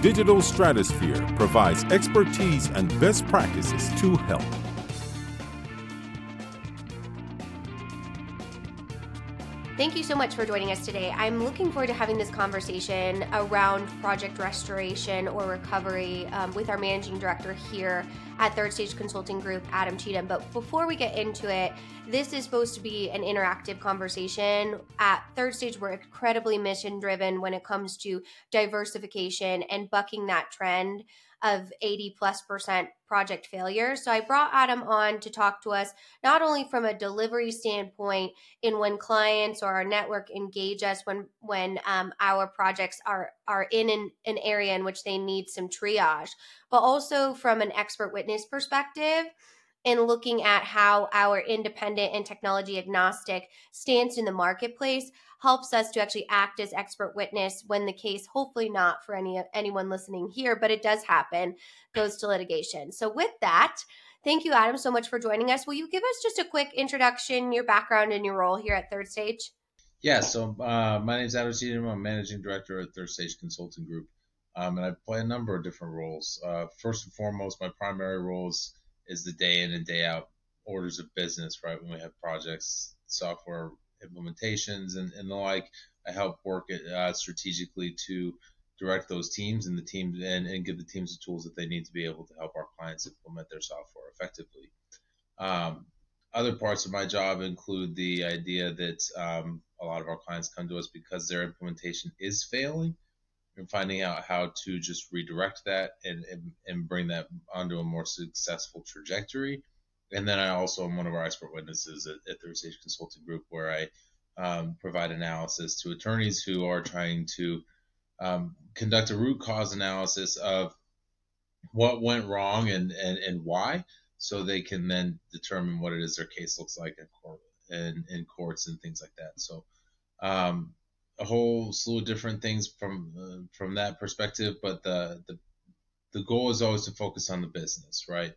Digital Stratosphere provides expertise and best practices to help. Thank you so much for joining us today. I'm looking forward to having this conversation around project restoration or recovery um, with our managing director here at Third Stage Consulting Group, Adam Cheatham. But before we get into it, this is supposed to be an interactive conversation. At Third Stage, we're incredibly mission driven when it comes to diversification and bucking that trend of 80 plus percent project failure. So I brought Adam on to talk to us not only from a delivery standpoint in when clients or our network engage us when when um, our projects are are in an, an area in which they need some triage, but also from an expert witness perspective in looking at how our independent and technology agnostic stance in the marketplace helps us to actually act as expert witness when the case hopefully not for any anyone listening here but it does happen goes to litigation. So with that thank you adam so much for joining us. Will you give us just a quick introduction your background and your role here at third stage yeah so uh, my name is adam Cheatham. i'm managing director at third stage consulting group um, and i play a number of different roles uh, first and foremost my primary role is, is the day in and day out orders of business right when we have projects software implementations and, and the like. I help work it uh, strategically to direct those teams and the teams and, and give the teams the tools that they need to be able to help our clients implement their software effectively. Um, other parts of my job include the idea that um, lot of our clients come to us because their implementation is failing and finding out how to just redirect that and, and, and bring that onto a more successful trajectory and then I also am one of our expert witnesses at, at Third Stage Consulting Group, where I um, provide analysis to attorneys who are trying to um, conduct a root cause analysis of what went wrong and, and, and why, so they can then determine what it is their case looks like in court and in courts and things like that. So um, a whole slew of different things from uh, from that perspective, but the, the the goal is always to focus on the business, right?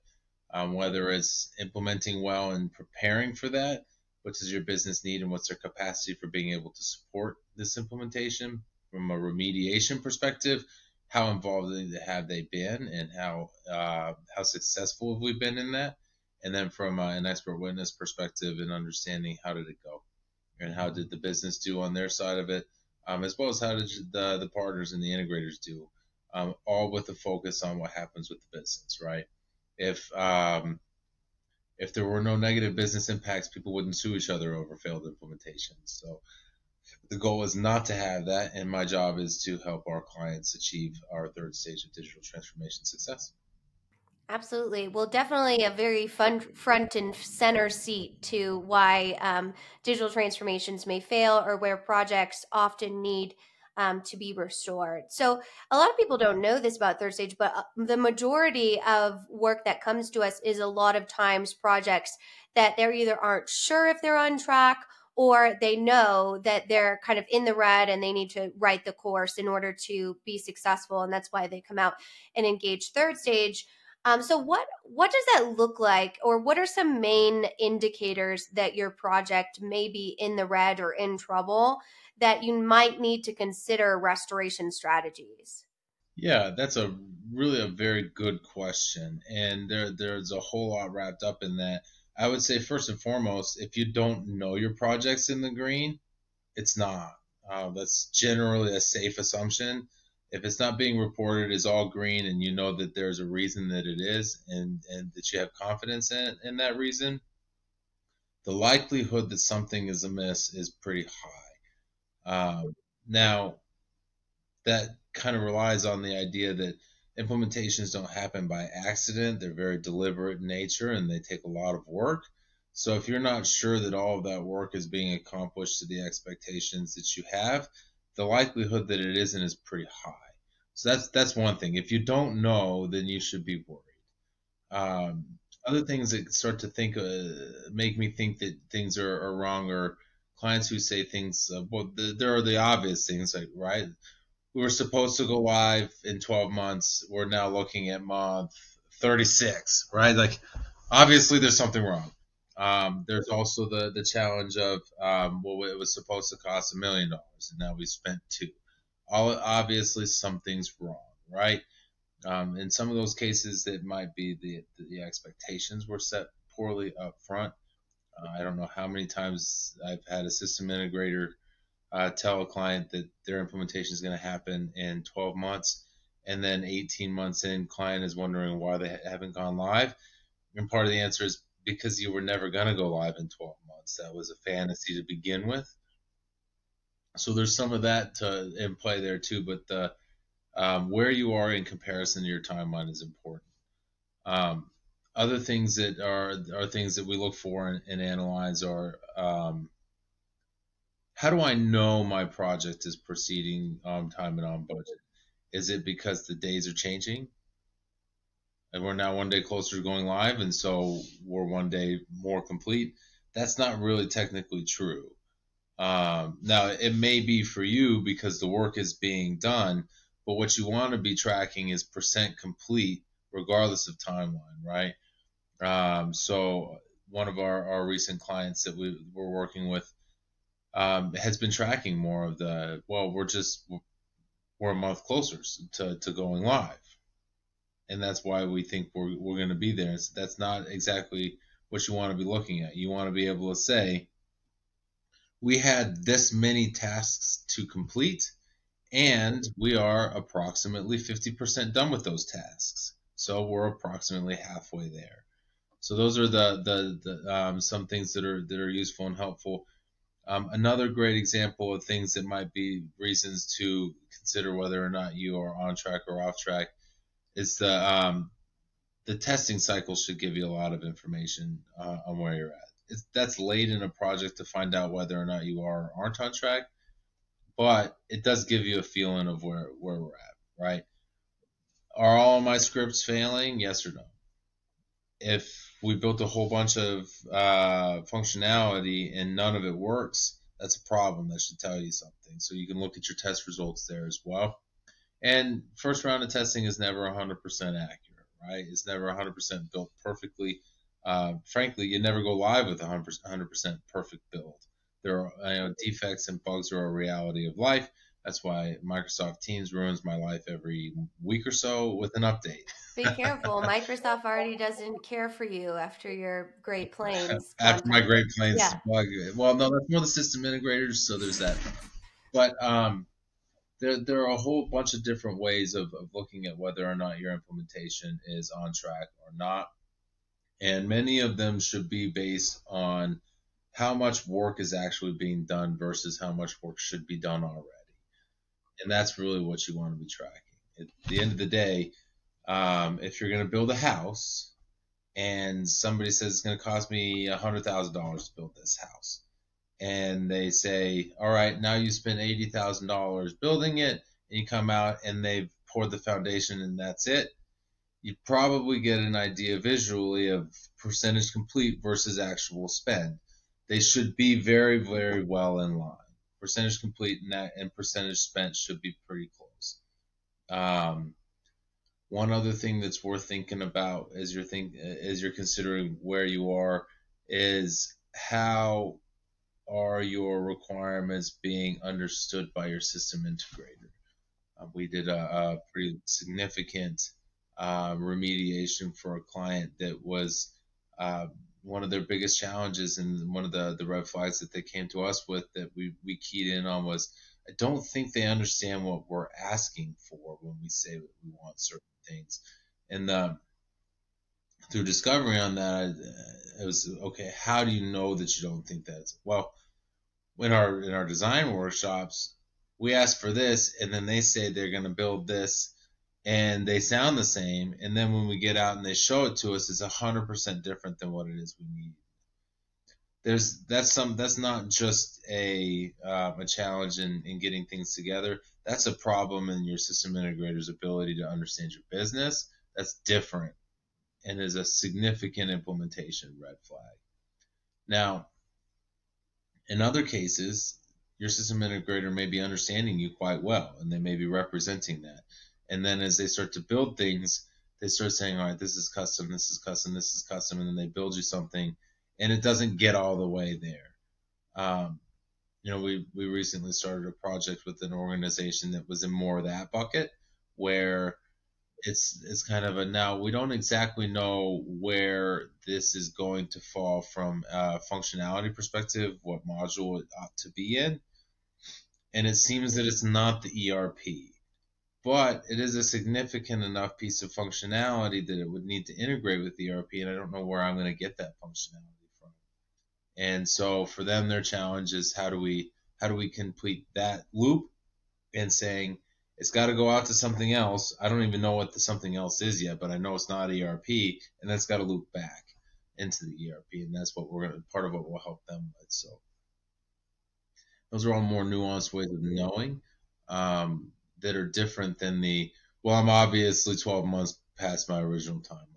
um, whether it's implementing well and preparing for that. What does your business need, and what's their capacity for being able to support this implementation from a remediation perspective? How involved have they been, and how uh, how successful have we been in that? And then from uh, an expert witness perspective, and understanding how did it go, and how did the business do on their side of it, um, as well as how did the the partners and the integrators do, um, all with a focus on what happens with the business, right? if um, if there were no negative business impacts, people wouldn't sue each other over failed implementations. So the goal is not to have that, and my job is to help our clients achieve our third stage of digital transformation success. Absolutely. Well, definitely a very fun front and center seat to why um, digital transformations may fail or where projects often need um, to be restored. So a lot of people don't know this about third stage, but uh, the majority of work that comes to us is a lot of times projects that they're either aren't sure if they're on track or they know that they're kind of in the red and they need to write the course in order to be successful and that's why they come out and engage third stage um, so what what does that look like or what are some main indicators that your project may be in the red or in trouble that you might need to consider restoration strategies? Yeah, that's a really a very good question, and there there's a whole lot wrapped up in that. I would say first and foremost, if you don't know your project's in the green, it's not. Uh, that's generally a safe assumption. If it's not being reported as all green, and you know that there's a reason that it is, and and that you have confidence in in that reason, the likelihood that something is amiss is pretty high. Um, now, that kind of relies on the idea that implementations don't happen by accident. They're very deliberate in nature and they take a lot of work. So if you're not sure that all of that work is being accomplished to the expectations that you have, the likelihood that it isn't is pretty high. So that's that's one thing. If you don't know, then you should be worried. Um, other things that start to think uh, make me think that things are, are wrong are clients who say things. Uh, well, the, there are the obvious things like right. We were supposed to go live in 12 months. We're now looking at month 36, right? Like, obviously, there's something wrong. Um, there's also the the challenge of um, well, it was supposed to cost a million dollars, and now we spent two. All obviously something's wrong, right? Um, in some of those cases, it might be the the expectations were set poorly up front. Uh, I don't know how many times I've had a system integrator uh, tell a client that their implementation is going to happen in 12 months, and then 18 months in, client is wondering why they haven't gone live. And part of the answer is because you were never going to go live in 12 months. That was a fantasy to begin with. So there's some of that to, in play there too, but the um, where you are in comparison to your timeline is important. Um, other things that are are things that we look for and, and analyze are um, how do I know my project is proceeding on time and on budget? Is it because the days are changing? And we're now one day closer to going live, and so we're one day more complete. That's not really technically true. Um, now, it may be for you because the work is being done, but what you want to be tracking is percent complete, regardless of timeline, right? Um, so, one of our, our recent clients that we were working with um, has been tracking more of the, well, we're just, we're a month closer to, to going live. And that's why we think we're, we're going to be there. that's not exactly what you want to be looking at. You want to be able to say, we had this many tasks to complete and we are approximately 50% done with those tasks. So we're approximately halfway there. So those are the the, the um, some things that are that are useful and helpful. Um, another great example of things that might be reasons to consider whether or not you are on track or off track is the um, the testing cycle should give you a lot of information uh, on where you're at. It's, that's late in a project to find out whether or not you are or aren't on track but it does give you a feeling of where, where we're at, right? Are all my scripts failing? Yes or no? If we built a whole bunch of uh, functionality and none of it works, that's a problem. That should tell you something. So you can look at your test results there as well. And first round of testing is never 100% accurate, right? It's never 100% built perfectly. Uh, frankly, you never go live with a 100%, 100% perfect build. There are you know, defects and bugs are a reality of life. That's why Microsoft Teams ruins my life every week or so with an update. Be careful. Microsoft already doesn't care for you after your Great Plains. after my Great Plains yeah. bug. Well, no, that's more the system integrators, so there's that. But um, there, there are a whole bunch of different ways of, of looking at whether or not your implementation is on track or not. And many of them should be based on how much work is actually being done versus how much work should be done already. And that's really what you want to be tracking. At the end of the day, um, if you're going to build a house and somebody says it's going to cost me $100,000 to build this house, and they say, all right, now you spend $80,000 building it, and you come out and they've poured the foundation and that's it, you probably get an idea visually of percentage complete versus actual spend they should be very, very well in line. Percentage complete and, and percentage spent should be pretty close. Um, one other thing that's worth thinking about as you're think as you're considering where you are is how are your requirements being understood by your system integrator. Uh, we did a, a pretty significant uh, remediation for a client that was uh, one of their biggest challenges and one of the, the red flags that they came to us with that we, we keyed in on was I don't think they understand what we're asking for when we say that we want certain things. And uh, through discovery on that, it was okay. How do you know that you don't think that? Well, in our in our design workshops, we ask for this, and then they say they're going to build this, and they sound the same. And then when we get out and they show it to us, it's hundred percent different than what it is we need. There's that's some that's not just a uh, a challenge in, in getting things together. That's a problem in your system integrator's ability to understand your business. That's different and is a significant implementation red flag. Now, in other cases, your system integrator may be understanding you quite well and they may be representing that. And then as they start to build things, they start saying, all right, this is custom, this is custom, this is custom, and then they build you something and it doesn't get all the way there. Um, you know, we, we recently started a project with an organization that was in more of that bucket where it's it's kind of a now we don't exactly know where this is going to fall from a functionality perspective, what module it ought to be in, and it seems that it's not the ERP, but it is a significant enough piece of functionality that it would need to integrate with the ERP, and I don't know where I'm going to get that functionality from. And so for them, their challenge is how do we how do we complete that loop and saying it's got to go out to something else. I don't even know what the something else is yet, but I know it's not ERP, and that's got to loop back into the ERP, and that's what we're gonna part of what will help them with. So those are all more nuanced ways of knowing um, that are different than the well, I'm obviously 12 months past my original timeline.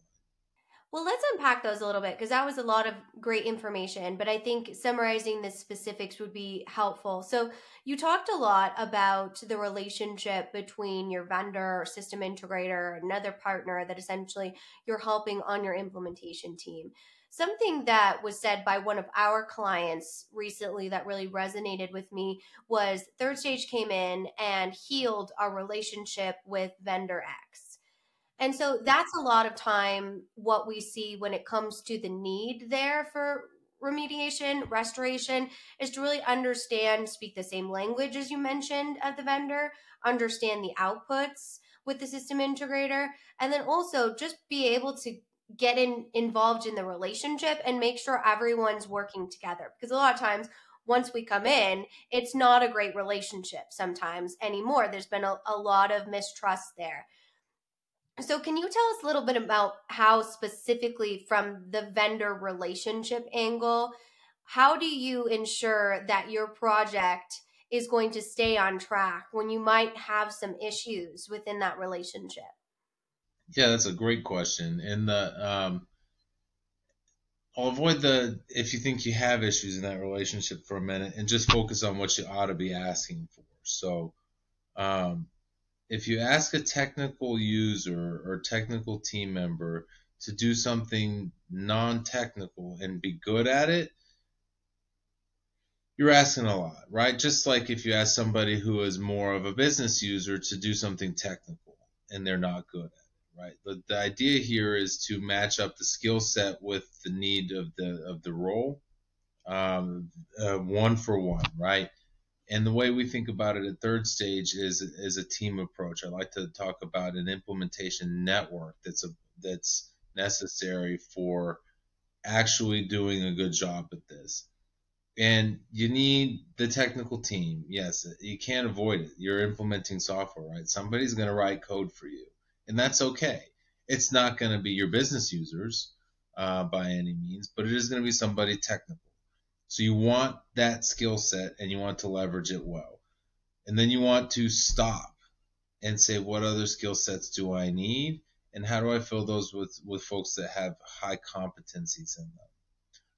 Well, let's unpack those a little bit because that was a lot of great information, but I think summarizing the specifics would be helpful. So, you talked a lot about the relationship between your vendor or system integrator, another partner that essentially you're helping on your implementation team. Something that was said by one of our clients recently that really resonated with me was Third Stage came in and healed our relationship with vendor X and so that's a lot of time what we see when it comes to the need there for remediation, restoration, is to really understand, speak the same language as you mentioned of the vendor, understand the outputs with the system integrator, and then also just be able to get in involved in the relationship and make sure everyone's working together. Because a lot of times once we come in, it's not a great relationship sometimes anymore. There's been a, a lot of mistrust there. So, can you tell us a little bit about how specifically from the vendor relationship angle, how do you ensure that your project is going to stay on track when you might have some issues within that relationship? Yeah, that's a great question. And the um, I'll avoid the if you think you have issues in that relationship for a minute and just focus on what you ought to be asking for. So, um, if you ask a technical user or technical team member to do something non-technical and be good at it, you're asking a lot, right? Just like if you ask somebody who is more of a business user to do something technical and they're not good at it, right? The, the idea here is to match up the skill set with the need of the of the role, um, uh, one for one, right? And the way we think about it at third stage is is a team approach. I like to talk about an implementation network that's a that's necessary for actually doing a good job at this. And you need the technical team. Yes, you can't avoid it. You're implementing software, right? Somebody's going to write code for you, and that's okay. It's not going to be your business users uh, by any means, but it is going to be somebody technical. So you want that skill set and you want to leverage it well. And then you want to stop and say, what other skill sets do I need? And how do I fill those with, with folks that have high competencies in them?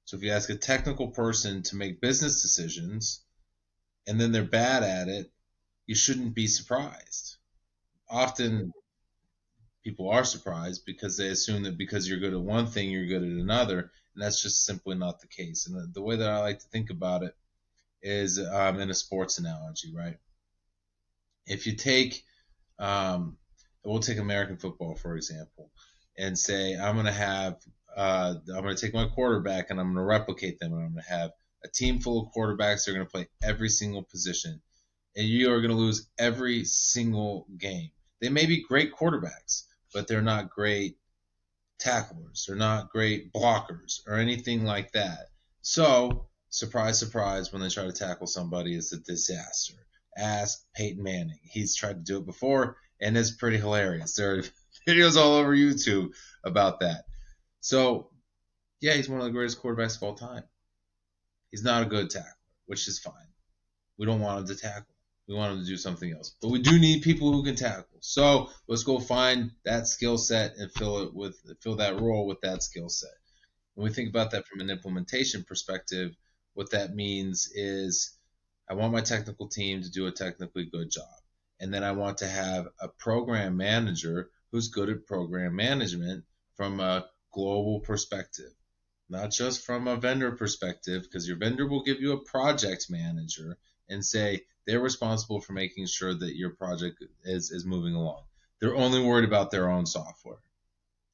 So if you ask a technical person to make business decisions and then they're bad at it, you shouldn't be surprised. Often people are surprised because they assume that because you're good at one thing, you're good at another and that's just simply not the case. And the, the way that I like to think about it is um, in a sports analogy, right? If you take, um, we'll take American football for example, and say I'm going to have, uh, I'm going to take my quarterback and I'm going to replicate them, and I'm going to have a team full of quarterbacks. They're going to play every single position, and you are going to lose every single game. They may be great quarterbacks, but they're not great tacklers. They're not great blockers or anything like that. So, surprise, surprise, when they try to tackle somebody, it's a disaster. Ask Peyton Manning. He's tried to do it before, and it's pretty hilarious. There are videos all over YouTube about that. So, yeah, he's one of the greatest quarterbacks of all time. He's not a good tackler, which is fine. We don't want him to tackle. We want them to do something else. But we do need people who can tackle. So let's go find that skill set and fill it with fill that role with that skill set. When we think about that from an implementation perspective, what that means is I want my technical team to do a technically good job. And then I want to have a program manager who's good at program management from a global perspective, not just from a vendor perspective, because your vendor will give you a project manager and say they're responsible for making sure that your project is, is moving along. They're only worried about their own software.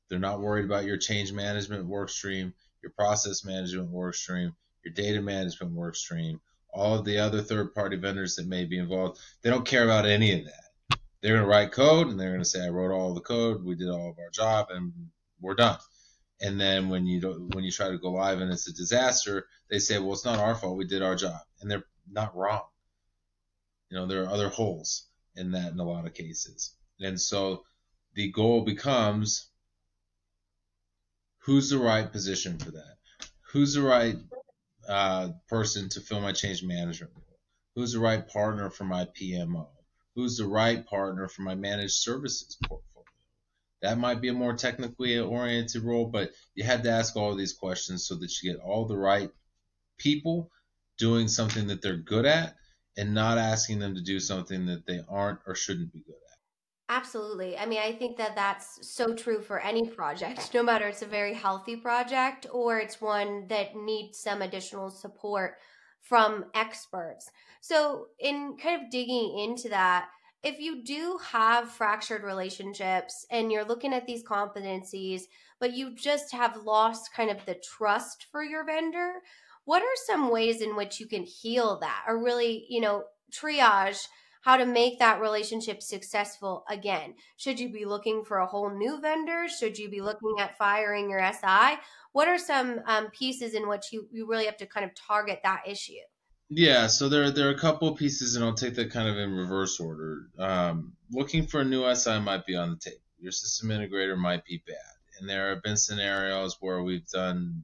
They're not worried about your change management work stream, your process management work stream, your data management work stream, all of the other third party vendors that may be involved. They don't care about any of that. They're going to write code and they're going to say, I wrote all the code, we did all of our job, and we're done. And then when you when you try to go live and it's a disaster, they say, well, it's not our fault. We did our job, and they're not wrong. You know, there are other holes in that in a lot of cases, and so the goal becomes who's the right position for that? Who's the right uh, person to fill my change management role? Who's the right partner for my PMO? Who's the right partner for my managed services portfolio? That might be a more technically oriented role, but you had to ask all these questions so that you get all the right people doing something that they're good at and not asking them to do something that they aren't or shouldn't be good at. Absolutely. I mean, I think that that's so true for any project, no matter it's a very healthy project or it's one that needs some additional support from experts. So, in kind of digging into that, if you do have fractured relationships and you're looking at these competencies, but you just have lost kind of the trust for your vendor, what are some ways in which you can heal that or really, you know, triage how to make that relationship successful again? Should you be looking for a whole new vendor? Should you be looking at firing your SI? What are some um, pieces in which you, you really have to kind of target that issue? Yeah, so there there are a couple pieces, and I'll take that kind of in reverse order. Um, looking for a new SI might be on the table. Your system integrator might be bad, and there have been scenarios where we've done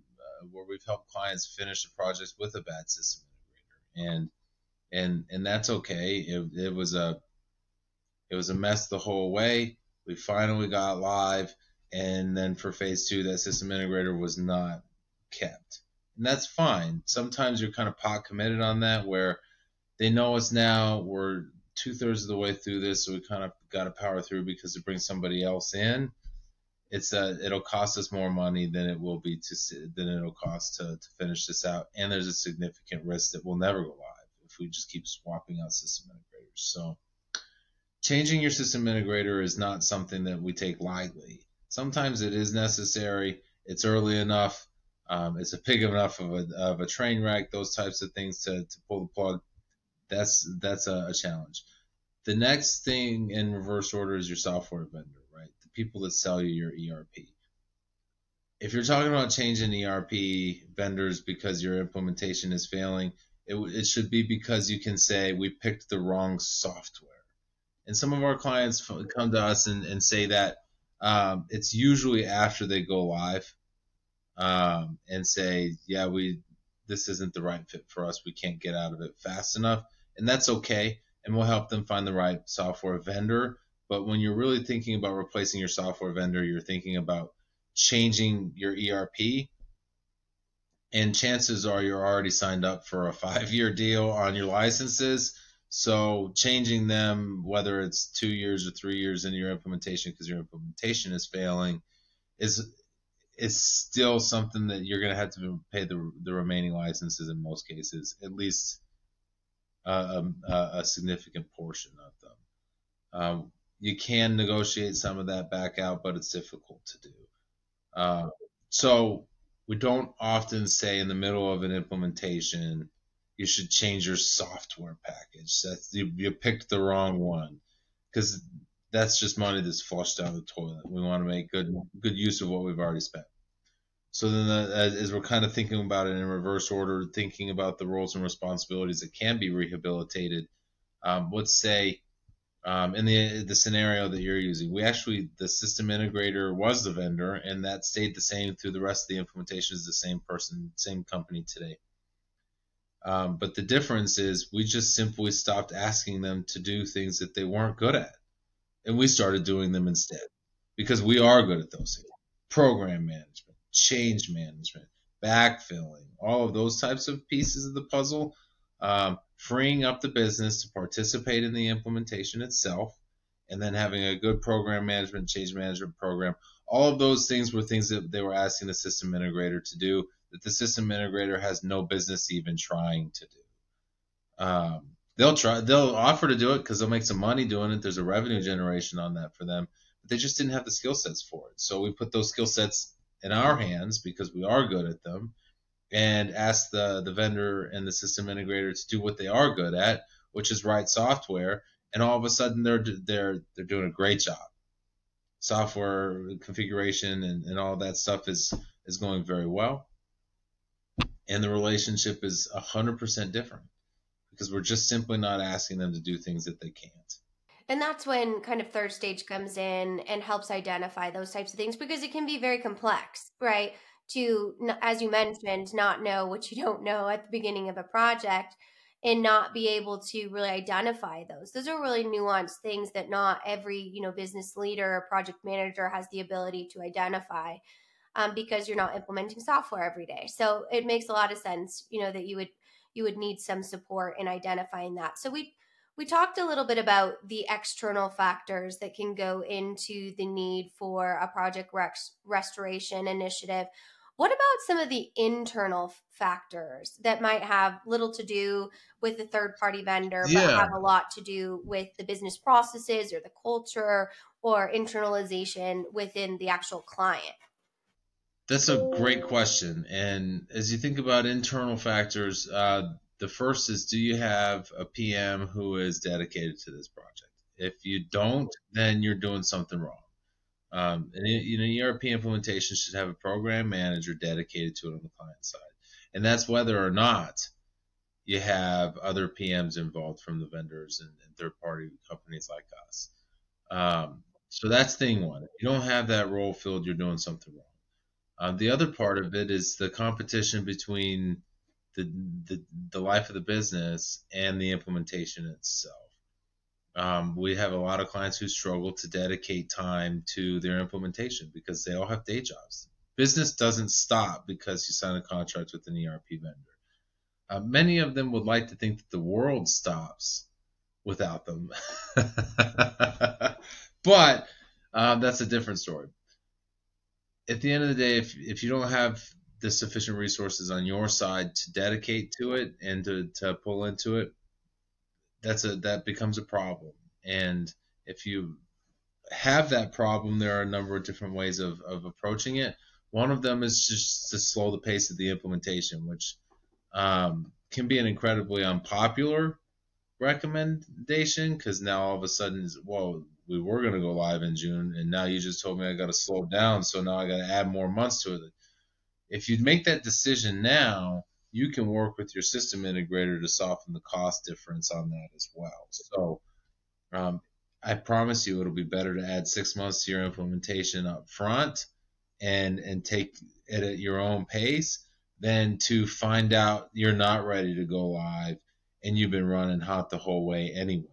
where we've helped clients finish the projects with a bad system integrator, and and and that's okay. It, it was a it was a mess the whole way. We finally got live, and then for phase two, that system integrator was not kept and that's fine. Sometimes you're kind of pot committed on that where they know us now. We're two thirds of the way through this, so we kind of got to power through because to bring somebody else in, it's a it'll cost us more money than it will be to than it'll cost to, to finish this out, and there's a significant risk that we'll never go live if we just keep swapping out system integrators. So changing your system integrator is not something that we take lightly. Sometimes it is necessary. It's early enough um, it's a pig enough of a, of a train wreck, those types of things to, to pull the plug. That's that's a, a challenge. The next thing in reverse order is your software vendor, people that sell you your ERP. If you're talking about changing ERP vendors because your implementation is failing, it, it should be because you can say we picked the wrong software. And some of our clients come to us and, and say that um, it's usually after they go live um, and say, yeah, we this isn't the right fit for us. We can't get out of it fast enough, and that's okay. And we'll help them find the right software vendor. But when you're really thinking about replacing your software vendor, you're thinking about changing your ERP. And chances are you're already signed up for a five year deal on your licenses. So changing them, whether it's two years or three years into your implementation because your implementation is failing, is is still something that you're going to have to pay the, the remaining licenses in most cases, at least uh, a, a, significant portion of them. Um, you can negotiate some of that back out, but it's difficult to do. Uh, so we don't often say in the middle of an implementation, you should change your software package. That's you, you picked the wrong one because that's just money that's flushed down the toilet. We want to make good good use of what we've already spent. So then, the, as, we're kind of thinking about it in reverse order, thinking about the roles and responsibilities that can be rehabilitated, um, let's say um, in the the scenario that you're using, we actually the system integrator was the vendor, and that stayed the same through the rest of the implementation. Is the same person, same company today. Um, but the difference is we just simply stopped asking them to do things that they weren't good at. And we started doing them instead because we are good at those things. Program management, change management, backfilling, all of those types of pieces of the puzzle, um, freeing up the business to participate in the implementation itself, and then having a good program management, change management program. All of those things were things that they were asking the system integrator to do that the system integrator has no business even trying to do. Um, they'll try, they'll offer to do it because they'll make some money doing it. There's a revenue generation on that for them, but they just didn't have the skill sets for it. So we put those skill sets in our hands because we are good at them and ask the, the vendor and the system integrator to do what they are good at, which is write software. And all of a sudden they're, they're, they're doing a great job. Software configuration and, and all that stuff is, is going very well. And the relationship is 100% different because we're just simply not asking them to do things that they can't. And that's when kind of third stage comes in and helps identify those types of things because it can be very complex, right? To as you mentioned not know what you don't know at the beginning of a project and not be able to really identify those. Those are really nuanced things that not every you know business leader or project manager has the ability to identify um, because you're not implementing software every day. So it makes a lot of sense you know that you would you would need some support in identifying that. So we we talked a little bit about the external factors that can go into the need for a project rex- restoration initiative what about some of the internal factors that might have little to do with the third party vendor, but Yeah. have a lot to do with the business processes or the culture or internalization within the actual client? That's a great question. And as you think about internal factors, uh, the first is do you have a PM who is dedicated to this project? If you don't, then you're doing something wrong. Um, and you know, ERP implementation should have a program manager dedicated to it on the client side, and that's whether or not you have other PMs involved from the vendors and, and third-party companies like us. Um, so that's thing one. If you don't have that role filled, you're doing something wrong. Um, the other part of it is the competition between the, the the life of the business and the implementation itself. Um, we have a lot of clients who struggle to dedicate time to their implementation because they all have day jobs. Business doesn't stop because you sign a contract with an ERP vendor. Uh, many of them would like to think that the world stops without them. but um, that's a different story. At the end of the day, if, if you don't have the sufficient resources on your side to dedicate to it and to, to pull into it, that's a that becomes a problem. And if you have that problem, there are a number of different ways of, of approaching it. One of them is just to slow the pace of the implementation, which um, can be an incredibly unpopular recommendation because now all of a sudden, whoa, we were going to go live in June, and now you just told me I got to slow down, so now I got to add more months to it. If you make that decision now, you can work with your system integrator to soften the cost difference on that as well. So um, I promise you it'll be better to add six months to your implementation up front and and take it at your own pace than to find out you're not ready to go live and you've been running hot the whole way anyway.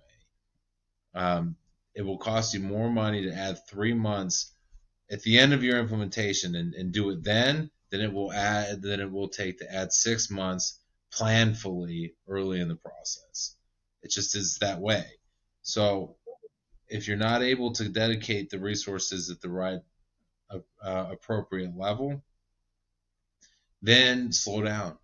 Um, it will cost you more money to add three months at the end of your implementation and, and do it then than it will add than it will take to add six months planfully early in the process. It just is that way. So if you're not able to dedicate the resources at the right uh, appropriate level, then slow down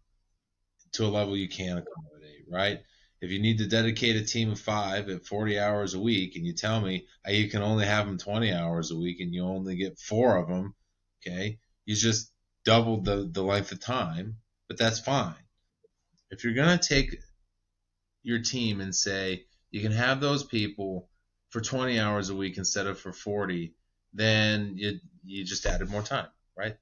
to a level you can accommodate, right? If you need to dedicate a team of five at 40 hours a week and you tell me you can only have them 20 hours a week and you only get four of them, okay, you just doubled the, the length of time, but that's fine. If you're going to take your team and say you can have those people for 20 hours a week instead of for 40, then you, you just added more time, right?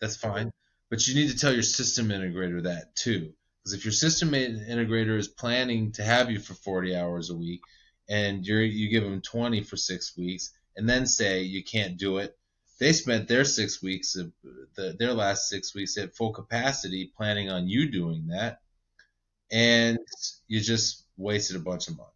That's fine. But you need to tell your system integrator that too. Because if your system integrator is planning to have you for 40 hours a week and you you give them 20 for six weeks and then say you can't do it they spent their six weeks of the, their last six weeks at full capacity planning on you doing that and you just wasted a bunch of money.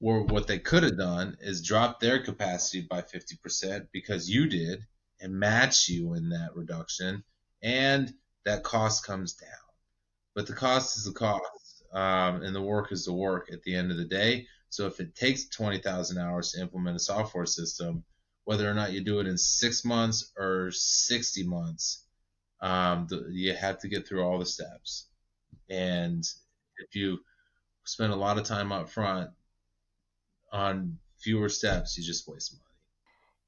Or what they could have done is drop their capacity by 50% because you did and match you in that reduction, and that cost comes down. But the cost is the cost, um, and the work is the work at the end of the day. So if it takes 20,000 hours to implement a software system, whether or not you do it in six months or 60 months, um, the, you have to get through all the steps. And if you spend a lot of time up front on fewer steps, you just waste money.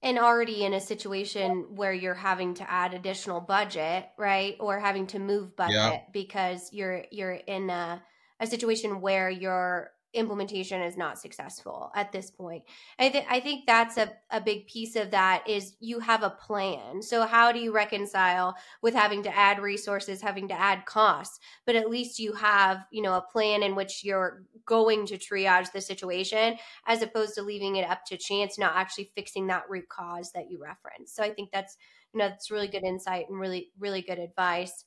And already in a situation where you're having to add additional budget, right? Or having to move budget Yeah. because you're you're in a, a situation where you're implementation is not successful at this point. I think I think that's a, a big piece of that is you have a plan. So how do you reconcile with having to add resources, having to add costs, but at least you have, you know, a plan in which you're going to triage the situation as opposed to leaving it up to chance, not actually fixing that root cause that you referenced. So I think that's, you know, that's really good insight and really, really good advice.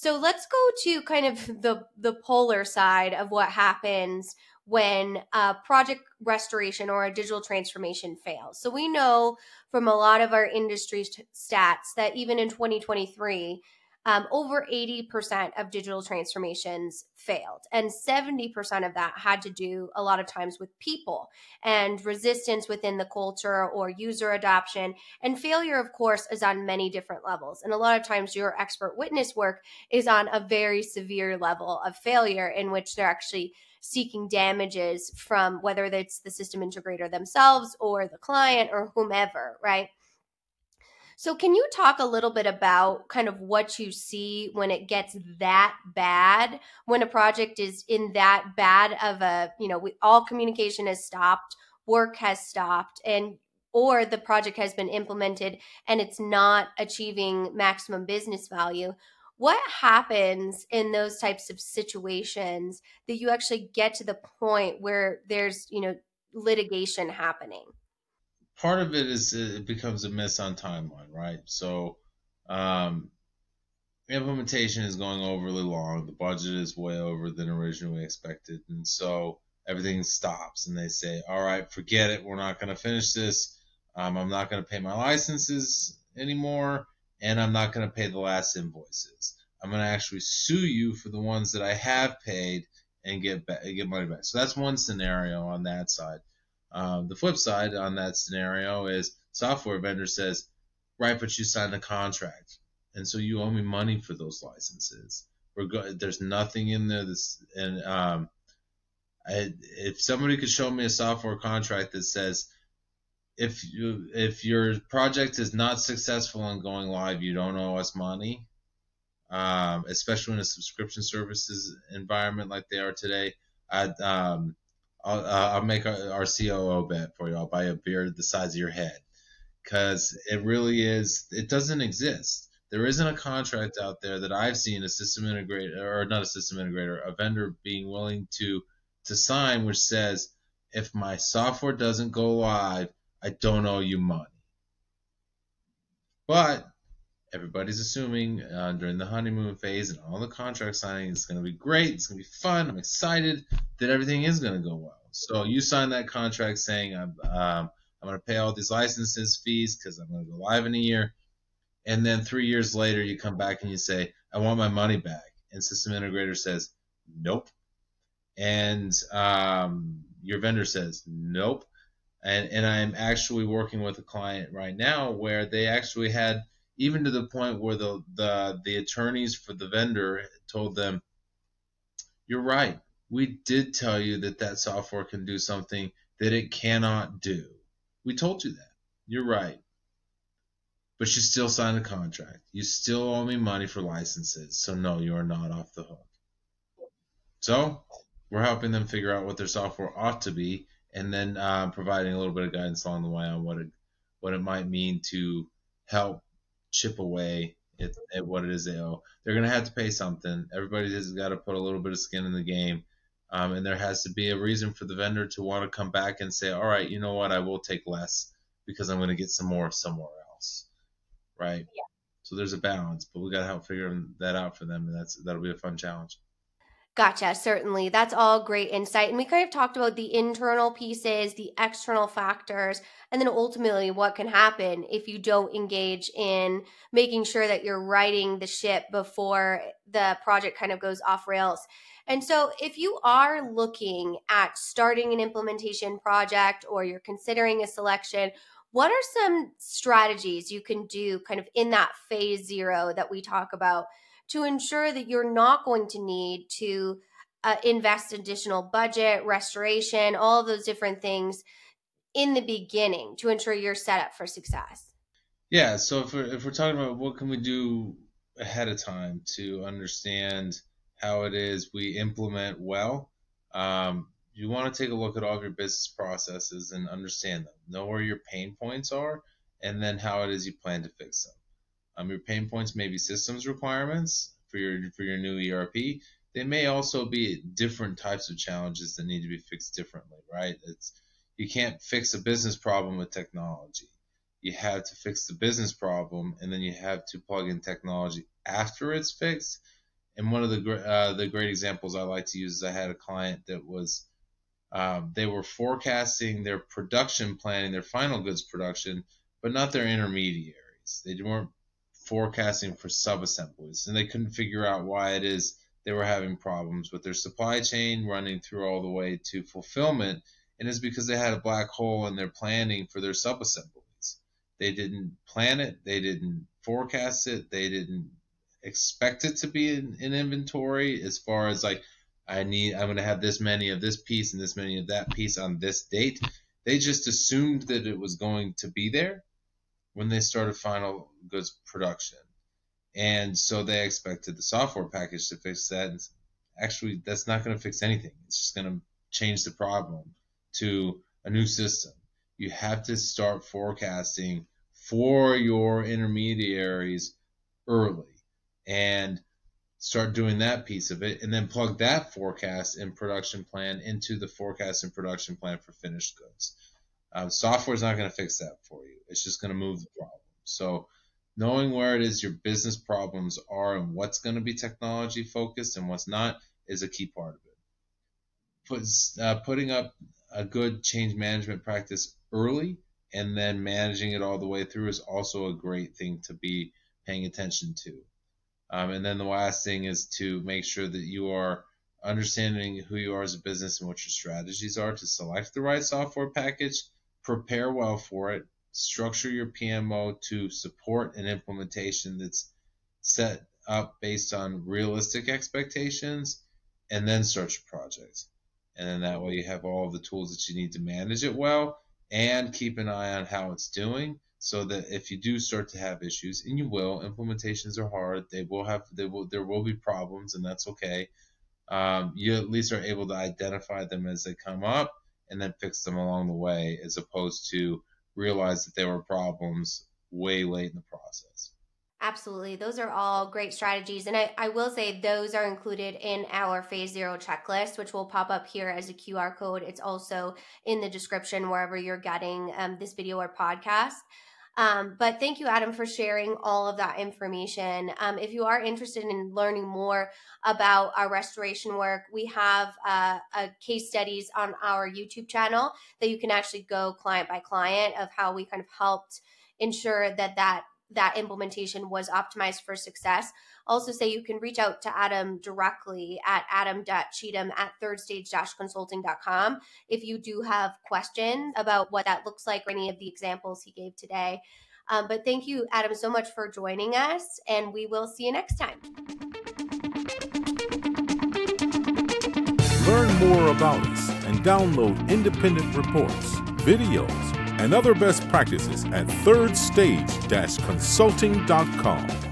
So let's go to kind of the the polar side of what happens when a project restoration or a digital transformation fails. So we know from a lot of our industry stats that even in 2023, um, over 80% of digital transformations failed. And 70% of that had to do a lot of times with people and resistance within the culture or user adoption. And failure, of course, is on many different levels. And a lot of times your expert witness work is on a very severe level of failure in which they're actually seeking damages from whether it's the system integrator themselves or the client or whomever, right? So, can you talk a little bit about kind of what you see when it gets that bad, when a project is in that bad of a, you know, we, all communication has stopped, work has stopped, and or the project has been implemented and it's not achieving maximum business value. What happens in those types of situations that you actually get to the point where there's, you know, litigation happening? part of it is it becomes a miss on timeline, right? So, um, implementation is going overly long. The budget is way over than originally expected, and so everything stops. And they say, "All right, forget it. We're not going to finish this. Um, I'm not going to pay my licenses anymore, and I'm not going to pay the last invoices. I'm going to actually sue you for the ones that I have paid and get ba- get money back." So that's one scenario on that side. Um, the flip side on that scenario is software vendor says, right, but you signed a contract, and so you owe me money for those licenses. We're go- there's nothing in there that's and um, I, if somebody could show me a software contract that says if you if your project is not successful in going live, you don't owe us money. Um, especially in a subscription services environment like they are today. I'd, um, I'll, uh, I'll make our, our COO bet for you. I'll buy a beard the size of your head because it really is. It doesn't exist. There isn't a contract out there that I've seen a system integrator or not a system integrator, a vendor being willing to to sign, which says if my software doesn't go live, I don't owe you money. But everybody's assuming uh, during the honeymoon phase and all the contract signing, it's going to be great. It's going to be fun. I'm excited that everything is going to go well. So you sign that contract saying I'm um, I'm going to pay all these licenses fees because I'm going to go live in a year, and then three years later you come back and you say I want my money back, and system integrator says nope, and um, your vendor says nope, and and I'm actually working with a client right now where they actually had even to the point where the the the attorneys for the vendor told them you're right we did tell you that that software can do something that it cannot do. We told you that. You're right. But you still signed a contract. You still owe me money for licenses. So, no, you are not off the hook. So, we're helping them figure out what their software ought to be and then uh, providing a little bit of guidance along the way on what it, what it might mean to help chip away at, at what it is they owe. They're going to have to pay something. Everybody has got to put a little bit of skin in the game um, and there has to be a reason for the vendor to want to come back and say, all right, you know what, I will take less because I'm going to get some more somewhere else, right? Yeah. So there's a balance, but we got to help figure that out for them, and that's that'll be a fun challenge. Gotcha. Certainly. That's all great insight. And we kind of talked about the internal pieces, the external factors, and then ultimately what can happen if you don't engage in making sure that you're righting the ship before the project kind of goes off rails. And so, if you are looking at starting an implementation project or you're considering a selection, what are some strategies you can do kind of in that phase zero that we talk about to ensure that you're not going to need to uh, invest additional budget, restoration, all those different things in the beginning to ensure you're set up for success? Yeah, so if we're, if we're talking about what can we do ahead of time to understand how it is we implement well, um, you want to take a look at all of your business processes and understand them. Know where your pain points are, and then how it is you plan to fix them. Um, your pain points may be systems requirements for your for your new ERP. They may also be different types of challenges that need to be fixed differently, right? It's you can't fix a business problem with technology. You have to fix the business problem, and then you have to plug in technology after it's fixed. And one of the uh, the great examples I like to use is I had a client that was um, they were forecasting their production planning, their final goods production, but not their intermediaries. They weren't forecasting for subassemblies, and they couldn't figure out why it is they were having problems with their supply chain running through all the way to fulfillment, and it's because they had a black hole in their planning for their subassemblies. They didn't plan it, they didn't forecast it, they didn't expect it to be in, in inventory as far as like I need I'm gonna have this many of this piece and this many of that piece on this date. They just assumed that it was going to be there when they started final goods production. And so they expected the software package to fix that. And actually, that's not going to fix anything. It's just going to change the problem to a new system. You have to start forecasting for your intermediaries early and start doing that piece of it and then plug that forecast and production plan into the forecast and production plan for finished goods. Um, software is not going to fix that for you. It's just going to move the problem. So knowing where it is your business problems are and what's going to be technology focused and what's not is a key part of it. Put, uh, putting up a good change management practice early and then managing it all the way through is also a great thing to be paying attention to. Um, and then the last thing is to make sure that you are understanding who you are as a business and what your strategies are to select the right software package prepare well for it, structure your PMO to support an implementation that's set up based on realistic expectations, and then start your project. And then that way you have all the tools that you need to manage it well and keep an eye on how it's doing so that if you do start to have issues, and you will, implementations are hard. They will have, they will, there will be problems, and that's okay. Um, you at least are able to identify them as they come up and then fix them along the way as opposed to realize that there were problems way late in the process. Absolutely. Those are all great strategies. And I, I will say those are included in our phase zero checklist, which will pop up here as a QR code. It's also in the description wherever you're getting um, this video or podcast. Um, but thank you, Adam, for sharing all of that information. Um, if you are interested in learning more about our restoration work, we have uh, case studies on our YouTube channel that you can actually go client by client of how we kind of helped ensure that that that implementation was optimized for success. Also, say you can reach out to Adam directly at adam.cheatham at thirdstage-consulting.com if you do have questions about what that looks like or any of the examples he gave today. Um, but thank you, Adam, so much for joining us, and we will see you next time. Learn more about us and download independent reports, videos, and other best practices at thirdstage-consulting.com.